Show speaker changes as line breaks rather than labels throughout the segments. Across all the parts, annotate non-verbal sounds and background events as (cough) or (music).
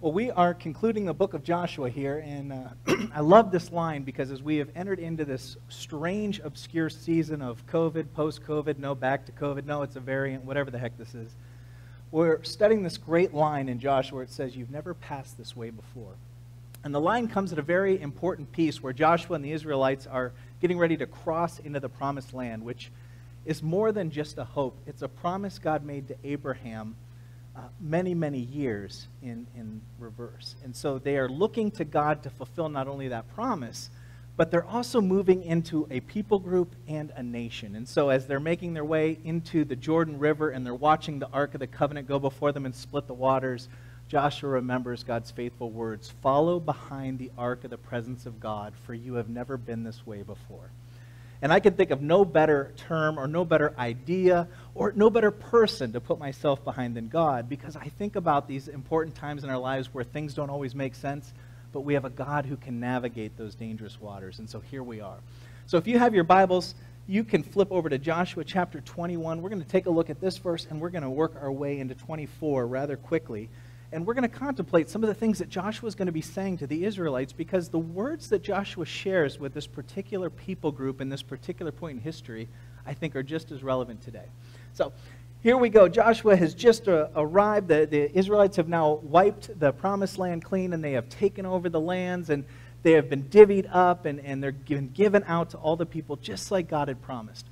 Well, we are concluding the book of Joshua here, and uh, (clears throat) I love this line because as we have entered into this strange, obscure season of COVID, post COVID, no back to COVID, no, it's a variant, whatever the heck this is, we're studying this great line in Joshua where it says, You've never passed this way before. And the line comes at a very important piece where Joshua and the Israelites are getting ready to cross into the promised land, which is more than just a hope. It's a promise God made to Abraham uh, many, many years in, in reverse. And so they are looking to God to fulfill not only that promise, but they're also moving into a people group and a nation. And so as they're making their way into the Jordan River and they're watching the Ark of the Covenant go before them and split the waters, Joshua remembers God's faithful words Follow behind the ark of the presence of God, for you have never been this way before. And I can think of no better term or no better idea or no better person to put myself behind than God because I think about these important times in our lives where things don't always make sense, but we have a God who can navigate those dangerous waters. And so here we are. So if you have your Bibles, you can flip over to Joshua chapter 21. We're going to take a look at this verse and we're going to work our way into 24 rather quickly. And we're going to contemplate some of the things that Joshua is going to be saying to the Israelites because the words that Joshua shares with this particular people group in this particular point in history, I think, are just as relevant today. So here we go. Joshua has just uh, arrived. The, the Israelites have now wiped the promised land clean and they have taken over the lands and they have been divvied up and, and they're given, given out to all the people just like God had promised.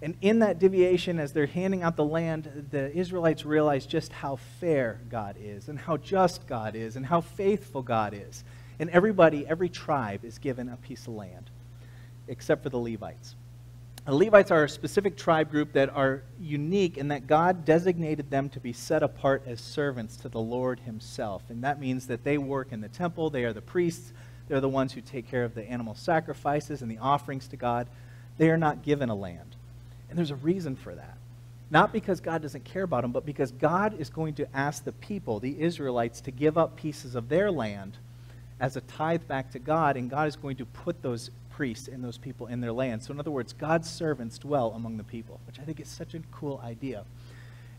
And in that deviation, as they're handing out the land, the Israelites realize just how fair God is, and how just God is, and how faithful God is. And everybody, every tribe, is given a piece of land, except for the Levites. The Levites are a specific tribe group that are unique in that God designated them to be set apart as servants to the Lord Himself. And that means that they work in the temple, they are the priests, they're the ones who take care of the animal sacrifices and the offerings to God. They are not given a land. And there's a reason for that. Not because God doesn't care about them, but because God is going to ask the people, the Israelites, to give up pieces of their land as a tithe back to God, and God is going to put those priests and those people in their land. So, in other words, God's servants dwell among the people, which I think is such a cool idea.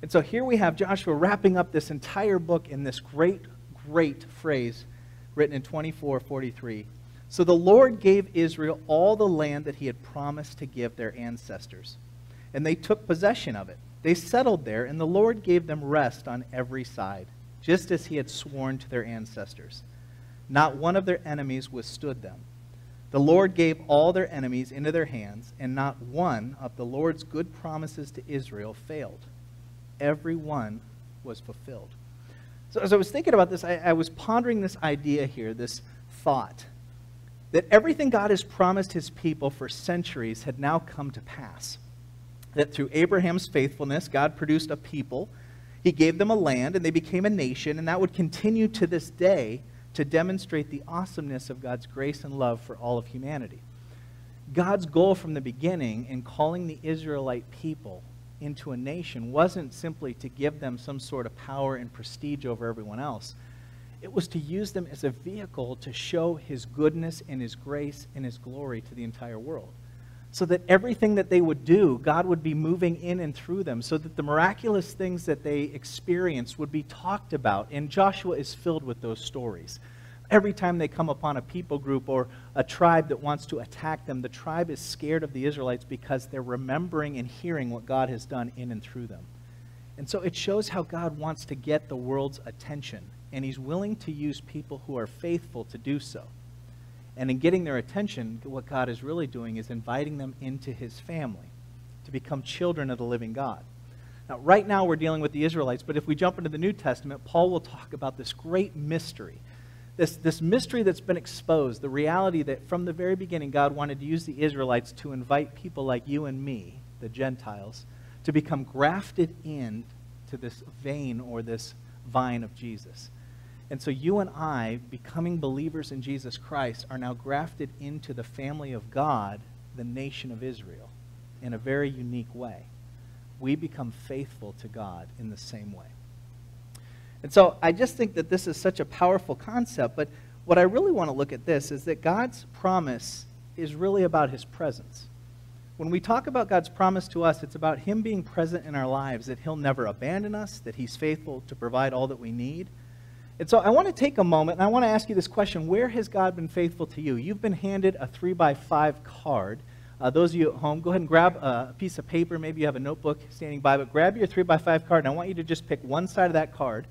And so here we have Joshua wrapping up this entire book in this great, great phrase written in 2443. So the Lord gave Israel all the land that he had promised to give their ancestors and they took possession of it. They settled there, and the Lord gave them rest on every side, just as he had sworn to their ancestors. Not one of their enemies withstood them. The Lord gave all their enemies into their hands, and not one of the Lord's good promises to Israel failed. Every one was fulfilled. So, as I was thinking about this, I, I was pondering this idea here, this thought, that everything God has promised his people for centuries had now come to pass that through Abraham's faithfulness, God produced a people. He gave them a land, and they became a nation, and that would continue to this day to demonstrate the awesomeness of God's grace and love for all of humanity. God's goal from the beginning in calling the Israelite people into a nation wasn't simply to give them some sort of power and prestige over everyone else. It was to use them as a vehicle to show his goodness and his grace and his glory to the entire world so that everything that they would do, God would be moving in and through them, so that the miraculous things that they experienced would be talked about. And Joshua is filled with those stories. Every time they come upon a people group or a tribe that wants to attack them, the tribe is scared of the Israelites because they're remembering and hearing what God has done in and through them. And so it shows how God wants to get the world's attention, and He's willing to use people who are faithful to do so. And in getting their attention, what God is really doing is inviting them into his family to become children of the living God. Now, right now we're dealing with the Israelites, but if we jump into the New Testament, Paul will talk about this great mystery. This, this mystery that's been exposed, the reality that from the very beginning God wanted to use the Israelites to invite people like you and me, the Gentiles, to become grafted in to this vein or this vine of Jesus. And so you and I, becoming believers in Jesus Christ, are now grafted into the family of God, the nation of Israel, in a very unique way. We become faithful to God in the same way. And so I just think that this is such a powerful concept, but what I really want to look at this is that God's promise is really about his presence. When we talk about God's promise to us, it's about him being present in our lives, that he'll never abandon us, that he's faithful to provide all that we need, And so I want to take a moment and I want to ask you this question Where has God been faithful to you? You've been handed a three by five card. Uh, those of you at home, go ahead and grab a piece of paper. Maybe you have a notebook standing by, but grab your three by five card. And I want you to just pick one side of that card.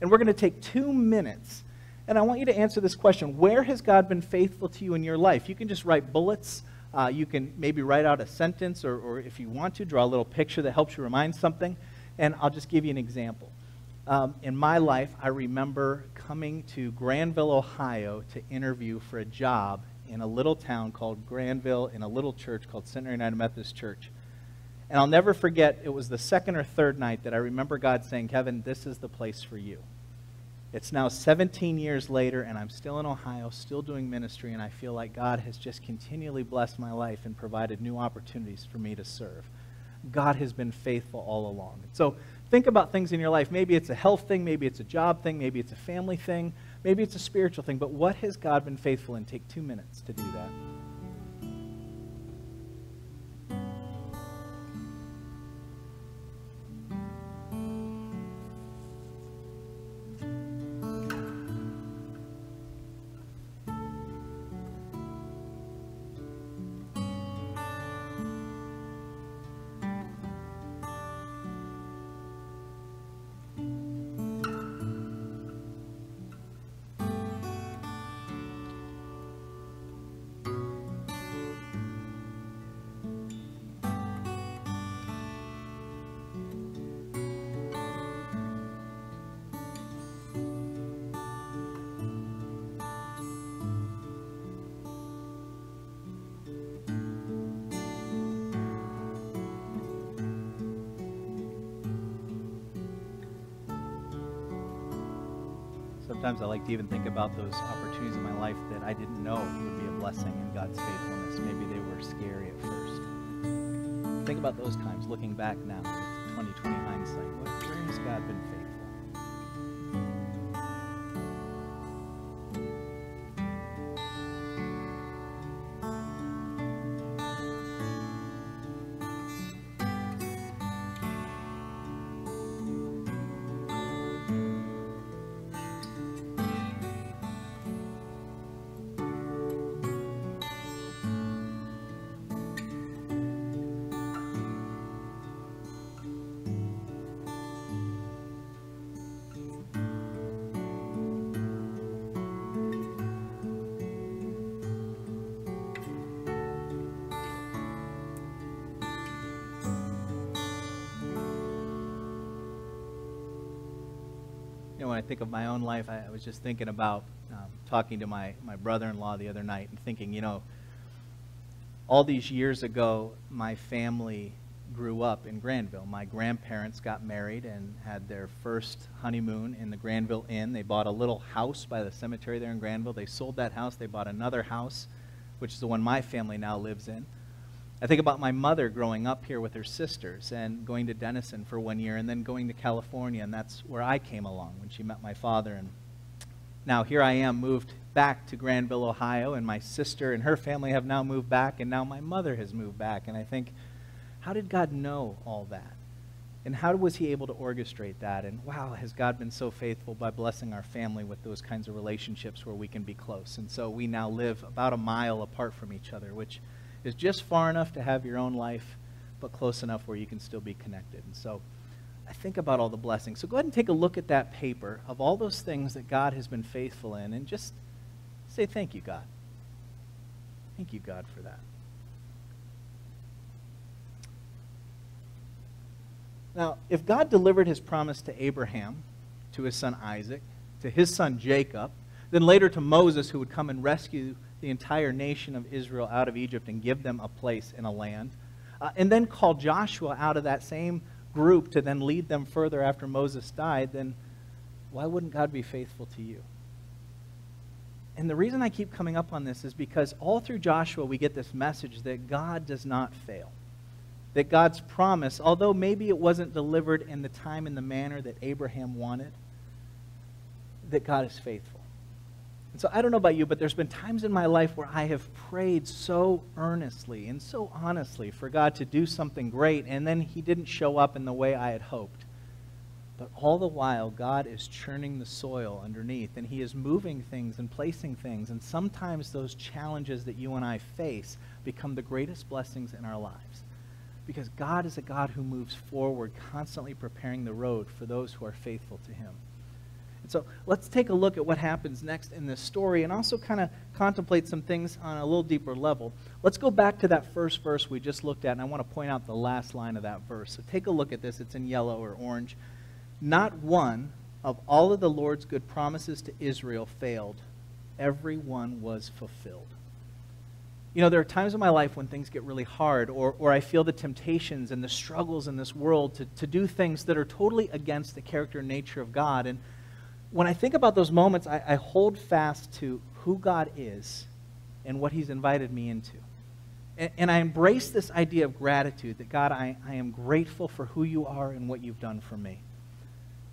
And we're going to take two minutes. And I want you to answer this question Where has God been faithful to you in your life? You can just write bullets. Uh, you can maybe write out a sentence, or, or if you want to, draw a little picture that helps you remind something. And I'll just give you an example. Um, in my life, I remember coming to Granville, Ohio to interview for a job in a little town called Granville in a little church called Central United Methodist Church. And I'll never forget, it was the second or third night that I remember God saying, Kevin, this is the place for you. It's now 17 years later, and I'm still in Ohio, still doing ministry, and I feel like God has just continually blessed my life and provided new opportunities for me to serve. God has been faithful all along. So think about things in your life. Maybe it's a health thing, maybe it's a job thing, maybe it's a family thing, maybe it's a spiritual thing. But what has God been faithful in? Take two minutes to do that. Sometimes I like to even think about those opportunities in my life that I didn't know would be a blessing in God's faithfulness. Maybe they were scary at first. Think about those times, looking back now with 2020 hindsight. Where has God been faithful? Think of my own life, I, I was just thinking about um, talking to my, my brother-in-law the other night and thinking, you know, all these years ago, my family grew up in Granville. My grandparents got married and had their first honeymoon in the Granville Inn. They bought a little house by the cemetery there in Granville. They sold that house. They bought another house, which is the one my family now lives in. I think about my mother growing up here with her sisters and going to Denison for one year and then going to California, and that's where I came along when she met my father. And now here I am, moved back to Granville, Ohio, and my sister and her family have now moved back, and now my mother has moved back. And I think, how did God know all that? And how was he able to orchestrate that? And wow, has God been so faithful by blessing our family with those kinds of relationships where we can be close? And so we now live about a mile apart from each other, which is just far enough to have your own life, but close enough where you can still be connected. And so I think about all the blessings. So go ahead and take a look at that paper of all those things that God has been faithful in and just say, Thank you, God. Thank you, God, for that. Now, if God delivered his promise to Abraham, to his son Isaac, to his son Jacob, then later to Moses, who would come and rescue the entire nation of Israel out of Egypt and give them a place in a land. Uh, and then call Joshua out of that same group to then lead them further after Moses died, then why wouldn't God be faithful to you? And the reason I keep coming up on this is because all through Joshua we get this message that God does not fail. That God's promise, although maybe it wasn't delivered in the time and the manner that Abraham wanted, that God is faithful. And so I don't know about you, but there's been times in my life where I have prayed so earnestly and so honestly for God to do something great, and then He didn't show up in the way I had hoped. But all the while, God is churning the soil underneath, and He is moving things and placing things. And sometimes those challenges that you and I face become the greatest blessings in our lives. Because God is a God who moves forward, constantly preparing the road for those who are faithful to Him. And so let's take a look at what happens next in this story and also kind of contemplate some things on a little deeper level. Let's go back to that first verse we just looked at, and I want to point out the last line of that verse. So take a look at this. It's in yellow or orange. Not one of all of the Lord's good promises to Israel failed, every one was fulfilled. You know, there are times in my life when things get really hard, or, or I feel the temptations and the struggles in this world to, to do things that are totally against the character and nature of God. And when I think about those moments, I, I hold fast to who God is and what He's invited me into. And, and I embrace this idea of gratitude that God, I, I am grateful for who you are and what you've done for me.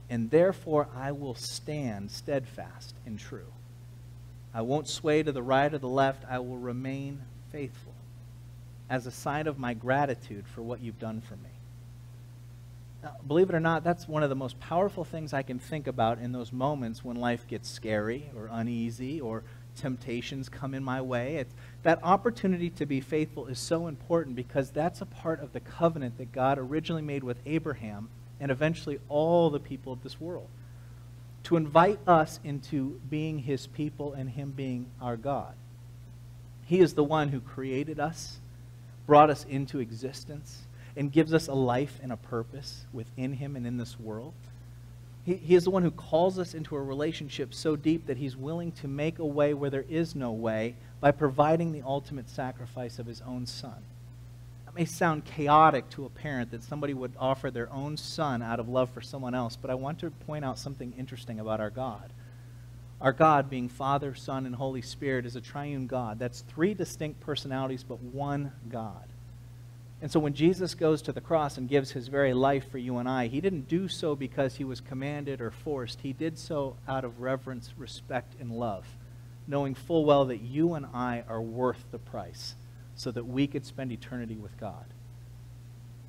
And therefore, I will stand steadfast and true. I won't sway to the right or the left. I will remain faithful as a sign of my gratitude for what you've done for me. Believe it or not, that's one of the most powerful things I can think about in those moments when life gets scary or uneasy or temptations come in my way. It's, that opportunity to be faithful is so important because that's a part of the covenant that God originally made with Abraham and eventually all the people of this world. To invite us into being his people and him being our God. He is the one who created us, brought us into existence, and gives us a life and a purpose within him and in this world. He, he is the one who calls us into a relationship so deep that he's willing to make a way where there is no way by providing the ultimate sacrifice of his own son That may sound chaotic to a parent that somebody would offer their own son out of love for someone else, but I want to point out something interesting about our God. Our God, being Father, Son, and Holy Spirit, is a triune God. That's three distinct personalities, but one God. And so when Jesus goes to the cross and gives his very life for you and I, he didn't do so because he was commanded or forced. He did so out of reverence, respect, and love, knowing full well that you and I are worth the price so that we could spend eternity with God.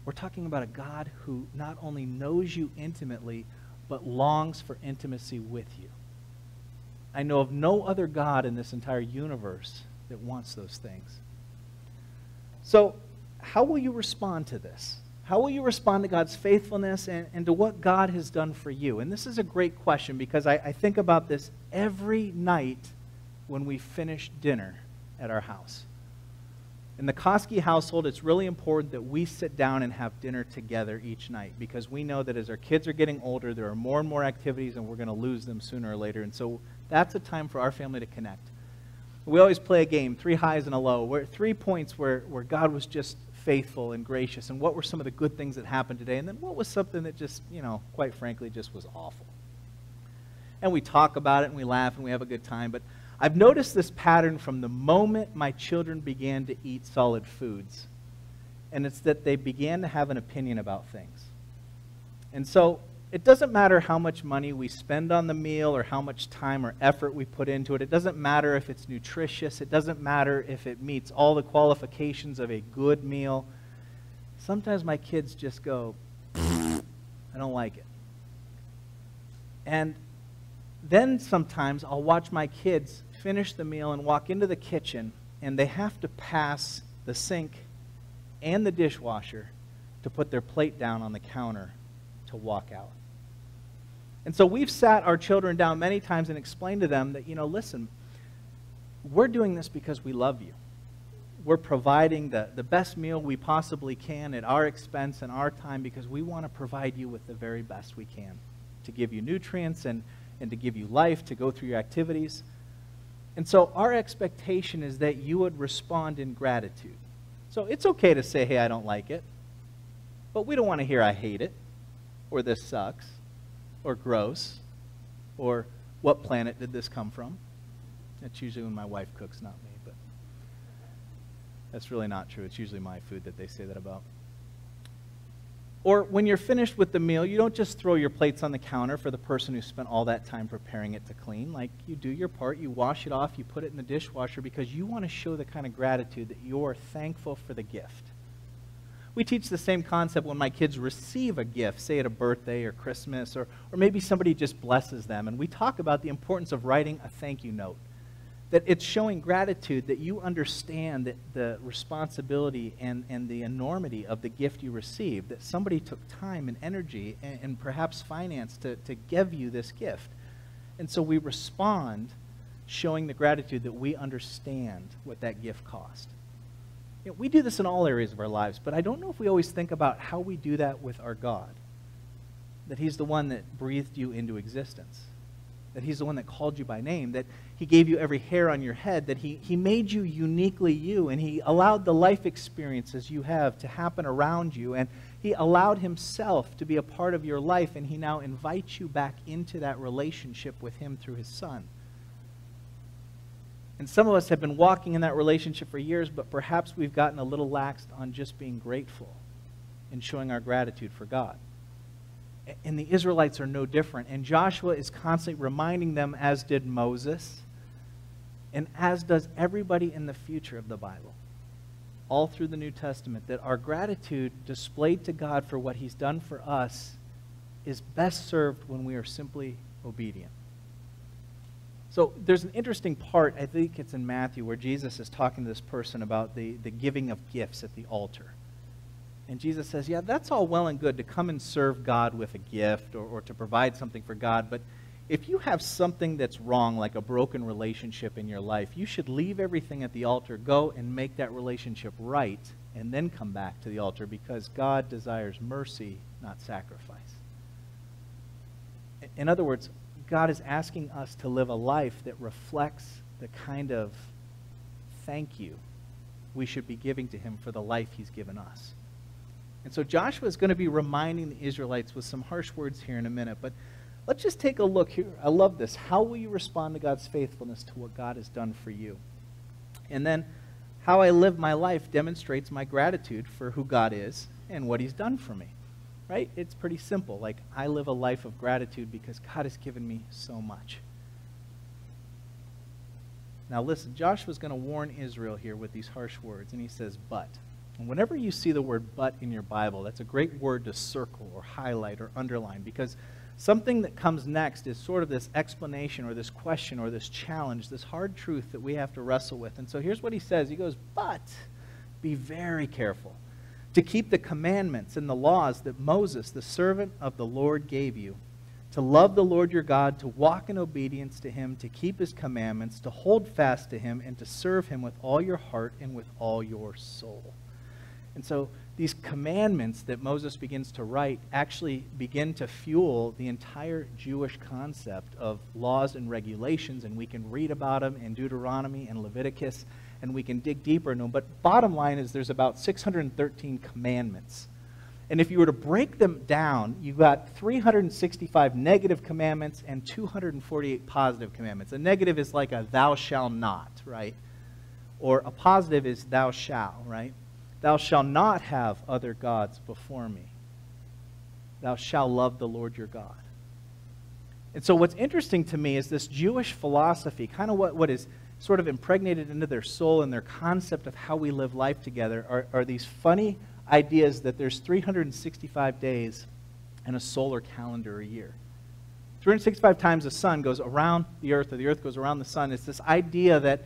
We're talking about a God who not only knows you intimately, but longs for intimacy with you. I know of no other God in this entire universe that wants those things. So, how will you respond to this? How will you respond to God's faithfulness and, and to what God has done for you? And this is a great question because I, I think about this every night when we finish dinner at our house. In the Koski household, it's really important that we sit down and have dinner together each night because we know that as our kids are getting older, there are more and more activities and we're going to lose them sooner or later. And so that's a time for our family to connect. We always play a game, three highs and a low, where three points where, where God was just faithful and gracious, and what were some of the good things that happened today, and then what was something that just, you know, quite frankly, just was awful. And we talk about it and we laugh and we have a good time, but I've noticed this pattern from the moment my children began to eat solid foods, and it's that they began to have an opinion about things. And so it doesn't matter how much money we spend on the meal or how much time or effort we put into it. It doesn't matter if it's nutritious. It doesn't matter if it meets all the qualifications of a good meal. Sometimes my kids just go, I don't like it. And then sometimes I'll watch my kids finish the meal and walk into the kitchen, and they have to pass the sink and the dishwasher to put their plate down on the counter to walk out. And so we've sat our children down many times and explained to them that, you know, listen, we're doing this because we love you. We're providing the, the best meal we possibly can at our expense and our time because we want to provide you with the very best we can to give you nutrients and, and to give you life, to go through your activities. And so our expectation is that you would respond in gratitude. So it's okay to say, hey, I don't like it. But we don't want to hear I hate it, or this sucks, or gross, or what planet did this come from? That's usually when my wife cooks, not me. But that's really not true. It's usually my food that they say that about. Or when you're finished with the meal, you don't just throw your plates on the counter for the person who spent all that time preparing it to clean. Like, you do your part, you wash it off, you put it in the dishwasher because you want to show the kind of gratitude that you're thankful for the gift. We teach the same concept when my kids receive a gift, say at a birthday or Christmas, or, or maybe somebody just blesses them. And we talk about the importance of writing a thank you note. That it's showing gratitude that you understand that the responsibility and, and the enormity of the gift you received, that somebody took time and energy and, and perhaps finance to, to give you this gift. And so we respond showing the gratitude that we understand what that gift cost. You know, we do this in all areas of our lives, but I don't know if we always think about how we do that with our God. That He's the one that breathed you into existence, that He's the one that called you by name, that He gave you every hair on your head, that He, he made you uniquely you, and He allowed the life experiences you have to happen around you, and He allowed Himself to be a part of your life, and He now invites you back into that relationship with Him through His Son. And some of us have been walking in that relationship for years, but perhaps we've gotten a little laxed on just being grateful and showing our gratitude for God. And the Israelites are no different. And Joshua is constantly reminding them, as did Moses, and as does everybody in the future of the Bible, all through the New Testament, that our gratitude displayed to God for what He's done for us is best served when we are simply obedient. So there's an interesting part, I think it's in Matthew, where Jesus is talking to this person about the, the giving of gifts at the altar. And Jesus says, Yeah, that's all well and good to come and serve God with a gift or, or to provide something for God, but if you have something that's wrong, like a broken relationship in your life, you should leave everything at the altar, go and make that relationship right, and then come back to the altar because God desires mercy, not sacrifice. In other words, God is asking us to live a life that reflects the kind of thank you we should be giving to him for the life he's given us. And so Joshua is going to be reminding the Israelites with some harsh words here in a minute, but let's just take a look here. I love this. How will you respond to God's faithfulness to what God has done for you? And then how I live my life demonstrates my gratitude for who God is and what he's done for me right? It's pretty simple. Like, I live a life of gratitude because God has given me so much. Now, listen, Joshua's going to warn Israel here with these harsh words, and he says, but. And whenever you see the word but in your Bible, that's a great word to circle or highlight or underline because something that comes next is sort of this explanation or this question or this challenge, this hard truth that we have to wrestle with. And so here's what he says He goes, But be very careful to keep the commandments and the laws that Moses, the servant of the Lord, gave you, to love the Lord your God, to walk in obedience to him, to keep his commandments, to hold fast to him, and to serve him with all your heart and with all your soul. And so these commandments that Moses begins to write actually begin to fuel the entire Jewish concept of laws and regulations, and we can read about them in Deuteronomy and Leviticus and we can dig deeper into them. But bottom line is there's about 613 commandments. And if you were to break them down, you've got 365 negative commandments and 248 positive commandments. A negative is like a thou shall not, right? Or a positive is thou shalt, right? Thou shalt not have other gods before me. Thou shalt love the Lord your God. And so what's interesting to me is this Jewish philosophy, kind of what, what is sort of impregnated into their soul and their concept of how we live life together are, are these funny ideas that there's 365 days in a solar calendar a year. 365 times the sun goes around the earth, or the earth goes around the sun. It's this idea that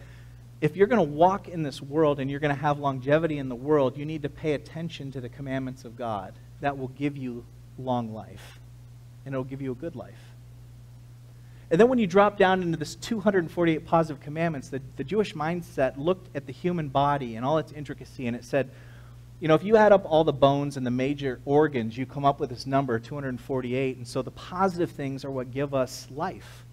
if you're going to walk in this world and you're going to have longevity in the world, you need to pay attention to the commandments of God. That will give you long life, and it will give you a good life. And then when you drop down into this 248 positive commandments, the, the Jewish mindset looked at the human body and all its intricacy, and it said, you know, if you add up all the bones and the major organs, you come up with this number, 248. And so the positive things are what give us life.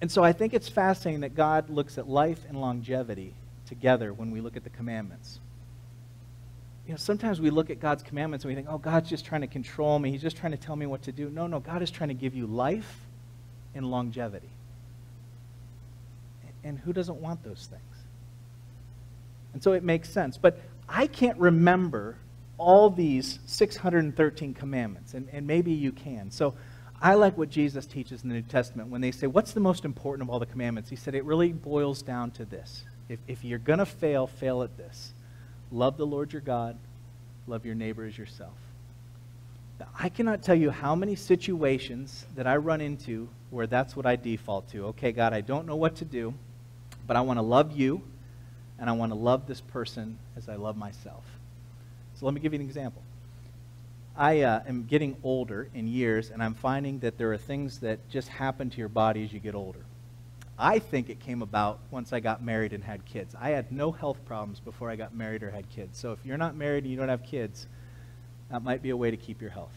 And so I think it's fascinating that God looks at life and longevity together when we look at the commandments. You know, sometimes we look at God's commandments and we think, oh, God's just trying to control me. He's just trying to tell me what to do. No, no, God is trying to give you life and longevity. And who doesn't want those things? And so it makes sense. But I can't remember all these 613 commandments, and, and maybe you can. So I like what Jesus teaches in the New Testament when they say, What's the most important of all the commandments? He said, It really boils down to this. If, if you're going to fail, fail at this love the Lord your God love your neighbor as yourself. I cannot tell you how many situations that I run into where that's what I default to. Okay, God, I don't know what to do, but I want to love you and I want to love this person as I love myself. So let me give you an example. I uh, am getting older in years, and I'm finding that there are things that just happen to your body as you get older. I think it came about once I got married and had kids. I had no health problems before I got married or had kids. So if you're not married and you don't have kids, that might be a way to keep your health.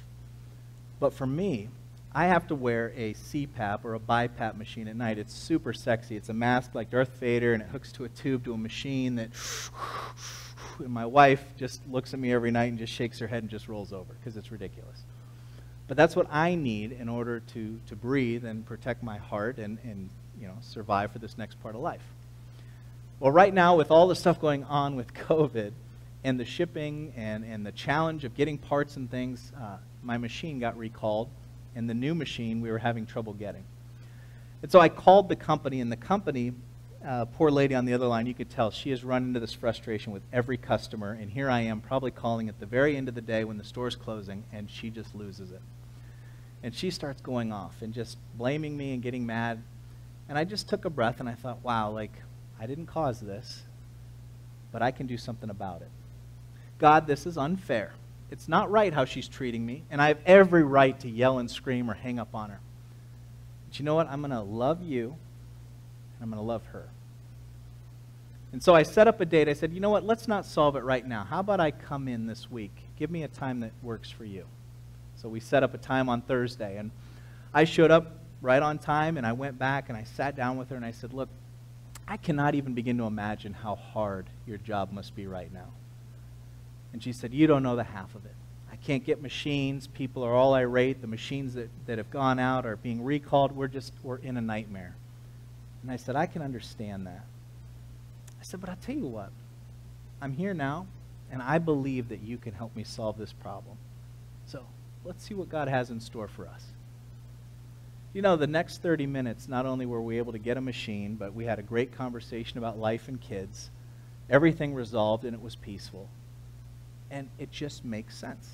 But for me, I have to wear a CPAP or a BiPAP machine at night. It's super sexy. It's a mask like Darth Vader, and it hooks to a tube to a machine that. (sniffs) And my wife just looks at me every night and just shakes her head and just rolls over because it's ridiculous. But that's what I need in order to, to breathe and protect my heart and, and you know, survive for this next part of life. Well, right now, with all the stuff going on with COVID and the shipping and, and the challenge of getting parts and things, uh, my machine got recalled, and the new machine we were having trouble getting. And so I called the company, and the company, uh, poor lady on the other line, you could tell she has run into this frustration with every customer, and here I am probably calling at the very end of the day when the store's closing, and she just loses it. And she starts going off and just blaming me and getting mad. And I just took a breath and I thought, wow, like, I didn't cause this, but I can do something about it. God, this is unfair. It's not right how she's treating me, and I have every right to yell and scream or hang up on her. But you know what? I'm going to love you, and I'm going to love her. And so I set up a date. I said, you know what? Let's not solve it right now. How about I come in this week? Give me a time that works for you. So we set up a time on Thursday, and I showed up right on time, and I went back and I sat down with her and I said, look, I cannot even begin to imagine how hard your job must be right now. And she said, You don't know the half of it. I can't get machines. People are all irate. The machines that, that have gone out are being recalled. We're just, we're in a nightmare. And I said, I can understand that. I said, But I'll tell you what. I'm here now, and I believe that you can help me solve this problem. So let's see what God has in store for us. You know, the next 30 minutes, not only were we able to get a machine, but we had a great conversation about life and kids. Everything resolved, and it was peaceful and it just makes sense.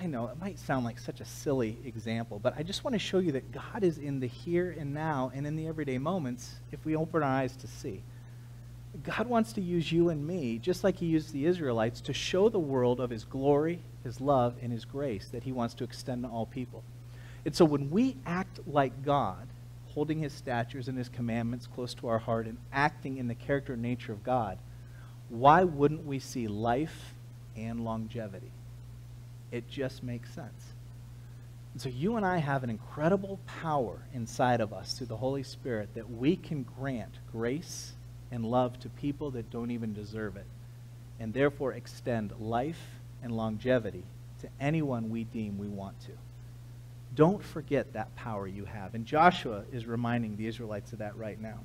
I know it might sound like such a silly example, but I just want to show you that God is in the here and now and in the everyday moments if we open our eyes to see. God wants to use you and me, just like he used the Israelites, to show the world of his glory, his love, and his grace that he wants to extend to all people. And so when we act like God, holding his statutes and his commandments close to our heart and acting in the character and nature of God, why wouldn't we see life and longevity. It just makes sense. And so you and I have an incredible power inside of us through the Holy Spirit that we can grant grace and love to people that don't even deserve it, and therefore extend life and longevity to anyone we deem we want to. Don't forget that power you have. And Joshua is reminding the Israelites of that right now.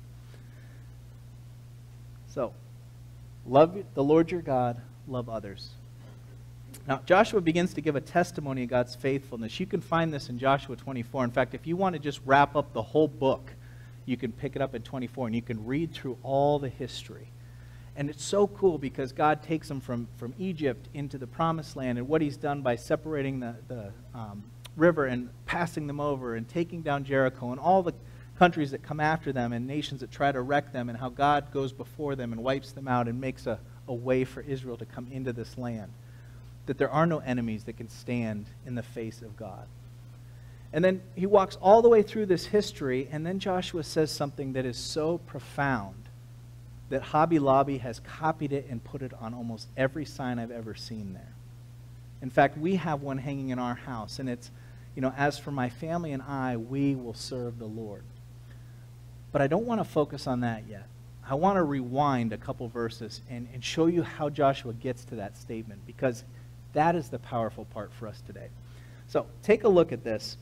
So, love the Lord your God, love others. Now, Joshua begins to give a testimony of God's faithfulness. You can find this in Joshua 24. In fact, if you want to just wrap up the whole book, you can pick it up at 24 and you can read through all the history. And it's so cool because God takes them from, from Egypt into the promised land and what he's done by separating the, the um, river and passing them over and taking down Jericho and all the countries that come after them and nations that try to wreck them and how God goes before them and wipes them out and makes a, a way for Israel to come into this land that there are no enemies that can stand in the face of God. And then he walks all the way through this history, and then Joshua says something that is so profound that Hobby Lobby has copied it and put it on almost every sign I've ever seen there. In fact, we have one hanging in our house, and it's, you know, as for my family and I, we will serve the Lord. But I don't want to focus on that yet. I want to rewind a couple verses and, and show you how Joshua gets to that statement because that is the powerful part for us today. So take a look at this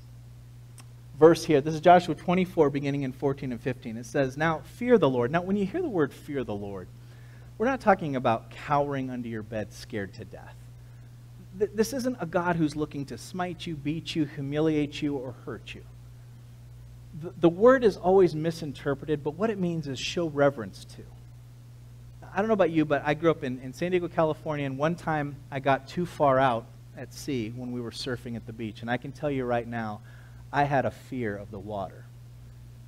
verse here. This is Joshua 24, beginning in 14 and 15. It says, Now fear the Lord. Now, when you hear the word fear the Lord, we're not talking about cowering under your bed scared to death. This isn't a God who's looking to smite you, beat you, humiliate you, or hurt you. The, the word is always misinterpreted, but what it means is show reverence to. I don't know about you, but I grew up in, in San Diego, California, and one time I got too far out at sea when we were surfing at the beach. And I can tell you right now, I had a fear of the water,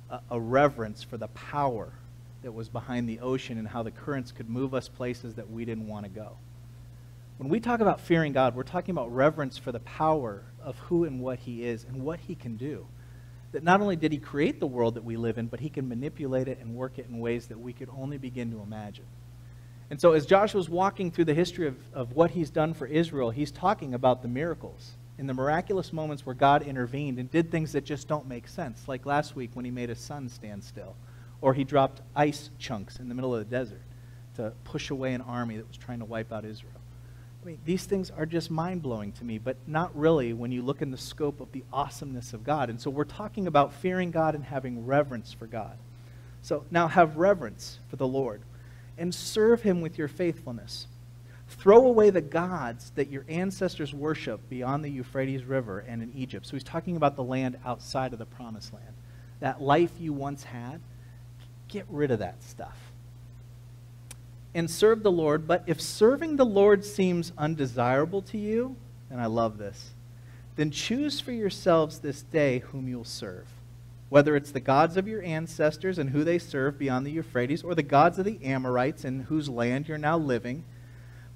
a, a reverence for the power that was behind the ocean and how the currents could move us places that we didn't want to go. When we talk about fearing God, we're talking about reverence for the power of who and what He is and what He can do. That not only did He create the world that we live in, but He can manipulate it and work it in ways that we could only begin to imagine. And so, as Joshua's walking through the history of, of what he's done for Israel, he's talking about the miracles in the miraculous moments where God intervened and did things that just don't make sense, like last week when he made a sun stand still, or he dropped ice chunks in the middle of the desert to push away an army that was trying to wipe out Israel. I mean, these things are just mind blowing to me, but not really when you look in the scope of the awesomeness of God. And so we're talking about fearing God and having reverence for God. So now have reverence for the Lord and serve him with your faithfulness. Throw away the gods that your ancestors worshiped beyond the Euphrates River and in Egypt. So he's talking about the land outside of the promised land. That life you once had, get rid of that stuff. And serve the Lord. But if serving the Lord seems undesirable to you, and I love this, then choose for yourselves this day whom you'll serve whether it's the gods of your ancestors and who they serve beyond the Euphrates, or the gods of the Amorites in whose land you're now living.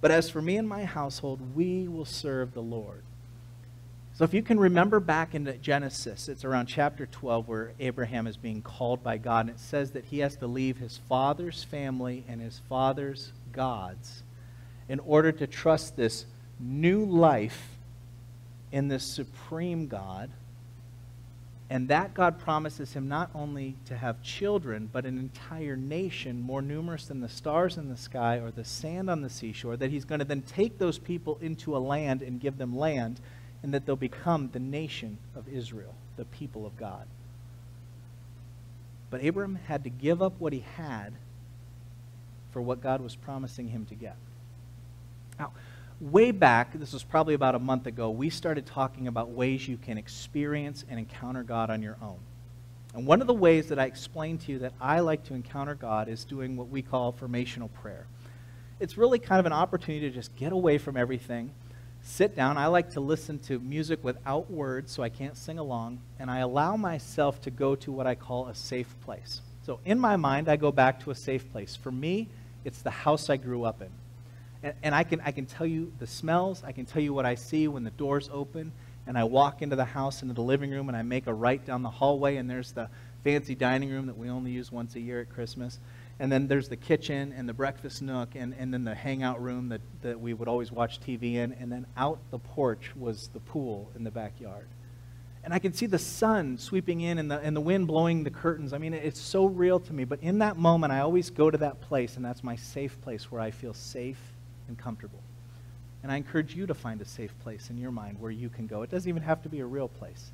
But as for me and my household, we will serve the Lord. So if you can remember back into Genesis, it's around chapter 12 where Abraham is being called by God, and it says that he has to leave his father's family and his father's gods in order to trust this new life in this supreme God and that God promises him not only to have children, but an entire nation more numerous than the stars in the sky or the sand on the seashore, that he's going to then take those people into a land and give them land, and that they'll become the nation of Israel, the people of God. But Abram had to give up what he had for what God was promising him to get. Now, way back, this was probably about a month ago, we started talking about ways you can experience and encounter God on your own. And one of the ways that I explained to you that I like to encounter God is doing what we call formational prayer. It's really kind of an opportunity to just get away from everything, sit down. I like to listen to music without words so I can't sing along, and I allow myself to go to what I call a safe place. So in my mind, I go back to a safe place. For me, it's the house I grew up in. And, and I, can, I can tell you the smells. I can tell you what I see when the doors open and I walk into the house, into the living room, and I make a right down the hallway, and there's the fancy dining room that we only use once a year at Christmas. And then there's the kitchen and the breakfast nook, and, and then the hangout room that, that we would always watch TV in. And then out the porch was the pool in the backyard. And I can see the sun sweeping in and the, and the wind blowing the curtains. I mean, it's so real to me. But in that moment, I always go to that place, and that's my safe place where I feel safe and comfortable. And I encourage you to find a safe place in your mind where you can go. It doesn't even have to be a real place.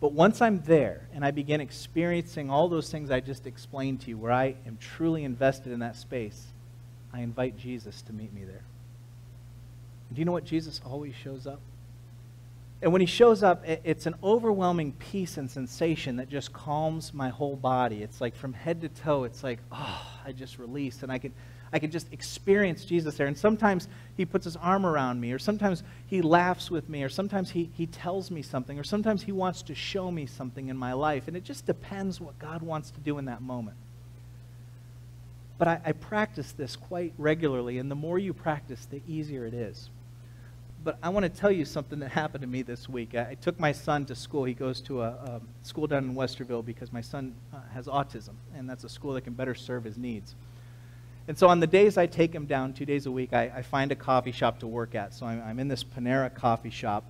But once I'm there and I begin experiencing all those things I just explained to you, where I am truly invested in that space, I invite Jesus to meet me there. And do you know what? Jesus always shows up. And when he shows up, it's an overwhelming peace and sensation that just calms my whole body. It's like from head to toe, it's like, oh, I just released. And I can I can just experience Jesus there. And sometimes he puts his arm around me, or sometimes he laughs with me, or sometimes he, he tells me something, or sometimes he wants to show me something in my life. And it just depends what God wants to do in that moment. But I, I practice this quite regularly, and the more you practice, the easier it is. But I want to tell you something that (laughs) happened to me this week. I, I took my son to school. He goes to a, a school down in Westerville because my son uh, has autism, and that's a school that can better serve his needs. And so on the days I take him down, two days a week, I, I find a coffee shop to work at. So I'm, I'm in this Panera coffee shop,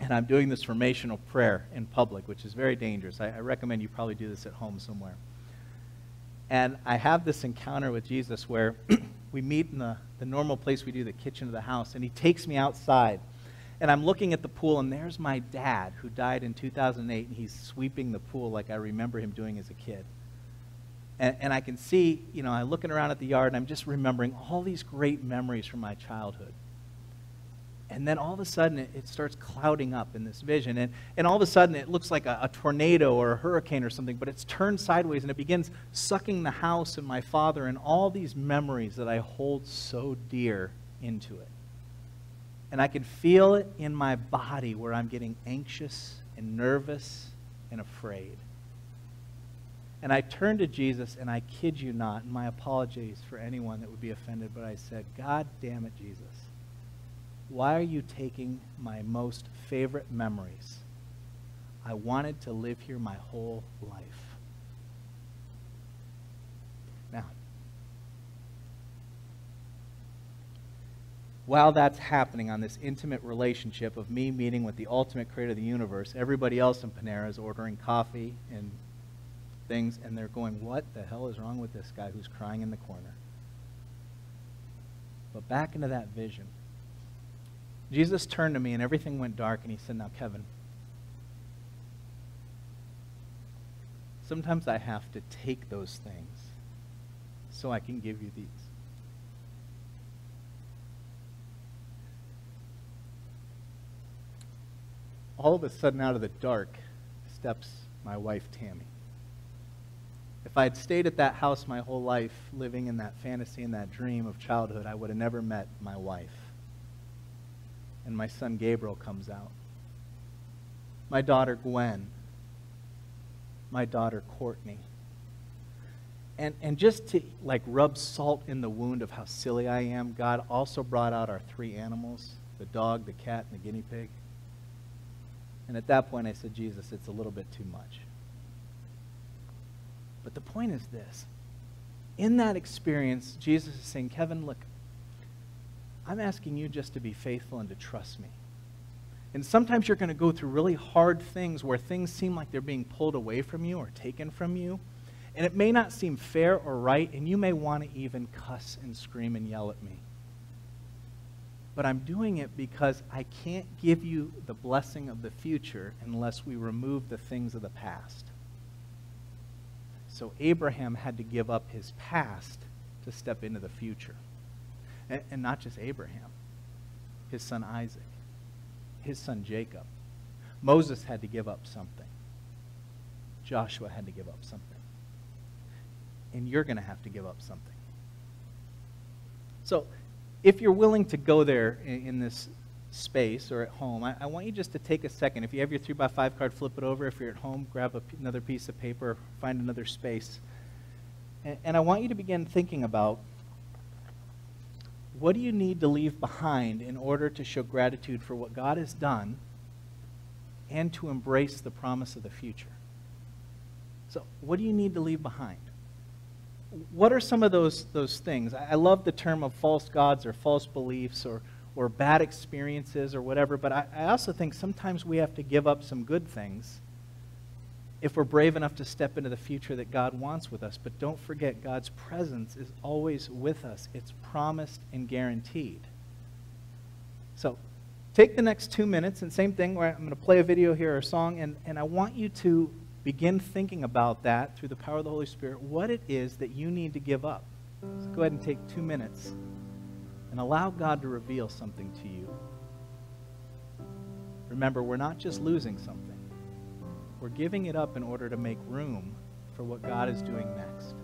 and I'm doing this formational prayer in public, which is very dangerous. I, I recommend you probably do this at home somewhere. And I have this encounter with Jesus where (clears throat) we meet in the, the normal place we do, the kitchen of the house, and he takes me outside. And I'm looking at the pool, and there's my dad who died in 2008, and he's sweeping the pool like I remember him doing as a kid. And, and I can see, you know, I'm looking around at the yard and I'm just remembering all these great memories from my childhood. And then all of a sudden, it, it starts clouding up in this vision. And, and all of a sudden, it looks like a, a tornado or a hurricane or something, but it's turned sideways and it begins sucking the house and my father and all these memories that I hold so dear into it. And I can feel it in my body where I'm getting anxious and nervous and afraid. And I turned to Jesus, and I kid you not, and my apologies for anyone that would be offended, but I said, God damn it, Jesus. Why are you taking my most favorite memories? I wanted to live here my whole life. Now, while that's happening on this intimate relationship of me meeting with the ultimate creator of the universe, everybody else in Panera is ordering coffee and things, and they're going, What the hell is wrong with this guy who's crying in the corner? But back into that vision. Jesus turned to me, and everything went dark, and he said, Now, Kevin, sometimes I have to take those things so I can give you these. all of a sudden, out of the dark, steps my wife, Tammy. If I had stayed at that house my whole life, living in that fantasy and that dream of childhood, I would have never met my wife. And my son Gabriel comes out. My daughter Gwen. My daughter Courtney. And, and just to like rub salt in the wound of how silly I am, God also brought out our three animals the dog, the cat, and the guinea pig. And at that point, I said, Jesus, it's a little bit too much. But the point is this in that experience, Jesus is saying, Kevin, look, I'm asking you just to be faithful and to trust me. And sometimes you're going to go through really hard things where things seem like they're being pulled away from you or taken from you. And it may not seem fair or right, and you may want to even cuss and scream and yell at me but I'm doing it because I can't give you the blessing of the future unless we remove the things of the past. So Abraham had to give up his past to step into the future. And, and not just Abraham, his son Isaac, his son Jacob. Moses had to give up something. Joshua had to give up something. And you're going to have to give up something. So, if you're willing to go there in, in this space or at home, I, I, want you just to take a second. If you have your 3 by 5 card, flip it over. If you're at home, grab another piece of paper, find another space. And, and I want you to begin thinking about what do you need to leave behind in order to show gratitude for what God has done and to embrace the promise of the future? So, what do you need to leave behind? what are some of those, those things? I love the term of false gods or false beliefs or, or bad experiences or whatever, but I, I also think sometimes we have to give up some good things if we're brave enough to step into the future that God wants with us. But don't forget, God's presence is always with us, it's promised and guaranteed. So take the next two minutes, and same thing, where I'm going to play a video here or a song, and, and I want you to begin thinking about that through the power of the Holy Spirit, what it is that you need to give up. So go ahead and take two minutes and allow God to reveal something to you. Remember, we're not just losing something, we're giving it up in order to make room for what God is doing next.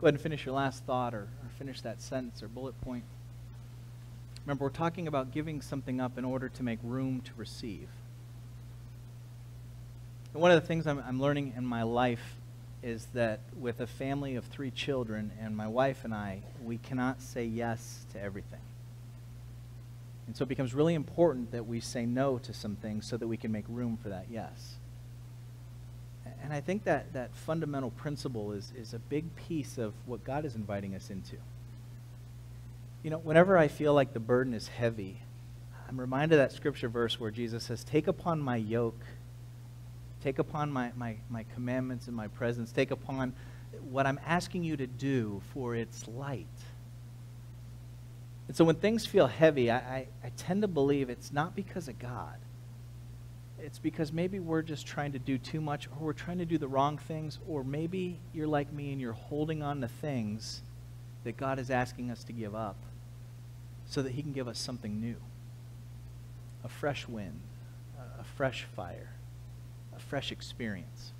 Go ahead and finish your last thought or, or finish that sentence or bullet point. Remember, we're talking about giving something up in order to make room to receive. And one of the things I'm, I'm learning in my life is that with a family of three children and my wife and I, we cannot say yes to everything. And so it becomes really important that we say no to some things so that we can make room for that yes. And I think that that fundamental principle is, is a big piece of what God is inviting us into. You know, whenever I feel like the burden is heavy, I'm reminded of that scripture verse where Jesus says, Take upon my yoke, take upon my, my, my commandments and my presence, take upon what I'm asking you to do, for it's light. And so when things feel heavy, I, I, I tend to believe it's not because of God. It's because maybe we're just trying to do too much, or we're trying to do the wrong things, or maybe you're like me and you're holding on to things that God is asking us to give up so that He can give us something new a fresh wind, a fresh fire, a fresh experience.